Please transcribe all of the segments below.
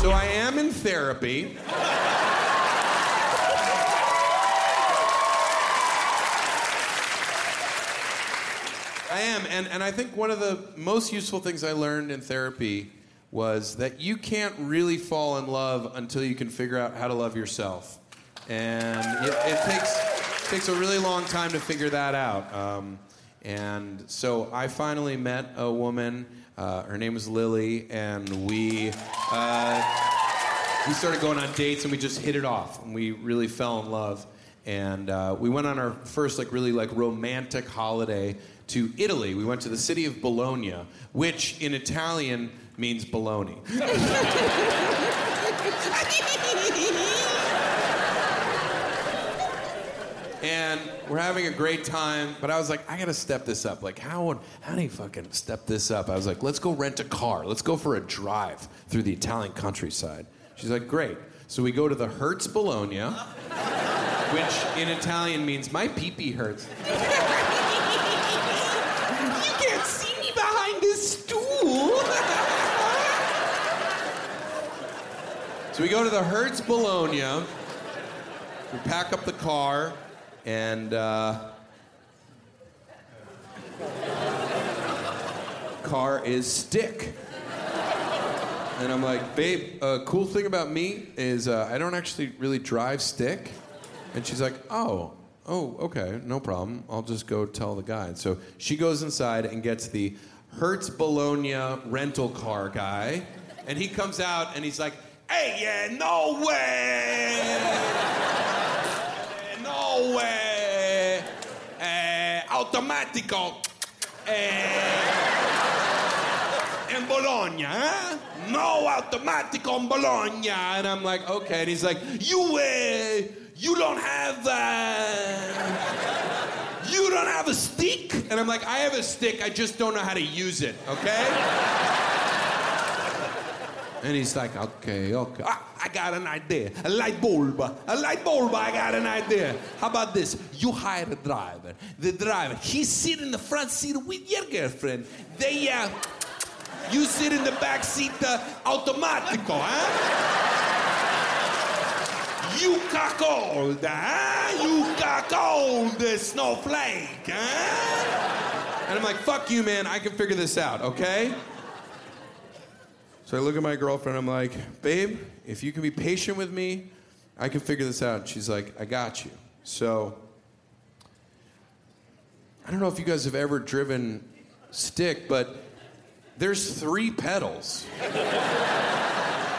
So I am in therapy. I am, and, and I think one of the most useful things I learned in therapy was that you can't really fall in love until you can figure out how to love yourself. And it, it takes, takes a really long time to figure that out. Um, and so I finally met a woman, uh, her name was Lily, and we, uh, we started going on dates and we just hit it off. And we really fell in love. And uh, we went on our first, like, really, like, romantic holiday to Italy. We went to the city of Bologna, which in Italian means baloney. and we're having a great time, but I was like, I gotta step this up. Like, how, would, how do you fucking step this up? I was like, let's go rent a car. Let's go for a drive through the Italian countryside. She's like, great. So we go to the Hertz Bologna, which in Italian means my pee pee hurts. You can't see me behind this stool. So we go to the Hertz Bologna. We pack up the car, and uh, car is stick. And I'm like, babe, uh, cool thing about me is uh, I don't actually really drive stick. And she's like, oh, oh, okay, no problem. I'll just go tell the guy. And so she goes inside and gets the Hertz Bologna rental car guy. And he comes out and he's like, hey, yeah, no way! Automatico! Eh, in Bologna, eh? No automatico in Bologna! And I'm like, okay. And he's like, you, uh, you don't have, uh, you don't have a stick? And I'm like, I have a stick, I just don't know how to use it, okay? And he's like, okay, okay. Ah, I got an idea. A light bulb. A light bulb, I got an idea. How about this? You hire a driver. The driver, he sit in the front seat with your girlfriend. They, uh, you sit in the back seat, uh, automatico, huh? You cuckold, huh? You cuckold, snowflake, huh? And I'm like, fuck you, man. I can figure this out, okay? So I look at my girlfriend, I'm like, babe, if you can be patient with me, I can figure this out. She's like, I got you. So I don't know if you guys have ever driven stick, but there's three pedals,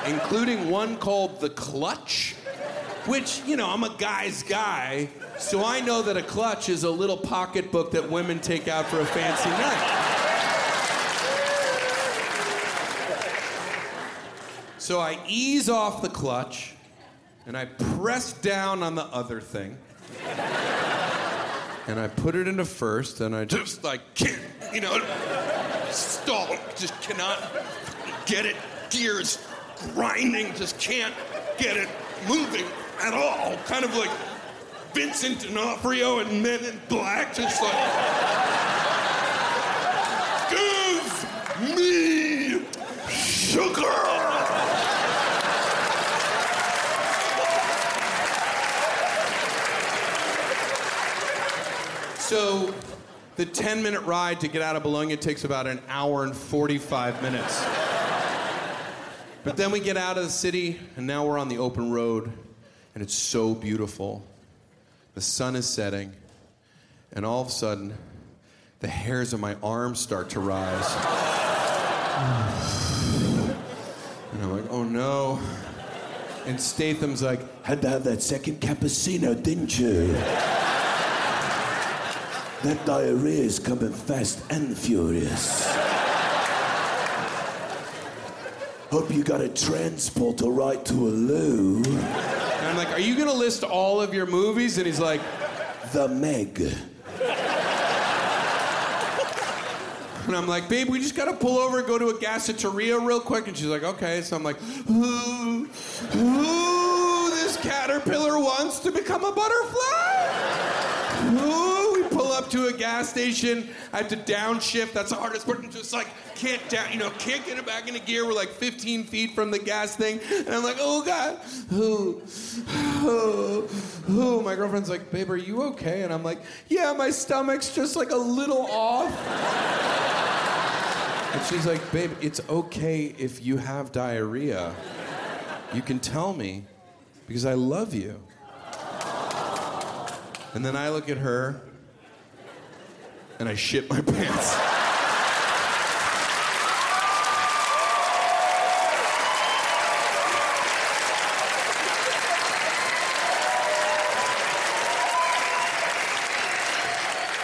including one called the clutch, which, you know, I'm a guy's guy, so I know that a clutch is a little pocketbook that women take out for a fancy night. So I ease off the clutch and I press down on the other thing. And I put it into first and I just like can't, you know, stall. Just cannot get it. Gears grinding, just can't get it moving at all. Kind of like Vincent D'Onofrio and Men in Black, just like. So the 10 minute ride to get out of Bologna takes about an hour and 45 minutes. But then we get out of the city, and now we're on the open road, and it's so beautiful. The sun is setting, and all of a sudden, the hairs on my arms start to rise. And I'm like, oh no. And Statham's like, Had to have that second cappuccino, didn't you? That diarrhea is coming fast and furious. Hope you got a transporter right to a loo. and I'm like, are you gonna list all of your movies? And he's like, The Meg. And I'm like, babe, we just gotta pull over and go to a gaseteria real quick. And she's like, okay. So I'm like, ooh, ooh, this caterpillar wants to become a butterfly. To a gas station. I have to downshift. That's the hardest part. And just like can't down, you know, can't get it back into gear. We're like 15 feet from the gas thing, and I'm like, oh god, oh, who? oh. My girlfriend's like, babe, are you okay? And I'm like, yeah, my stomach's just like a little off. And she's like, babe, it's okay if you have diarrhea. You can tell me because I love you. And then I look at her and I shit my pants.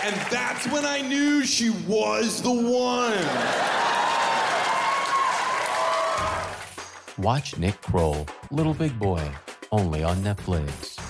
And that's when I knew she was the one. Watch Nick Kroll, Little Big Boy, only on Netflix.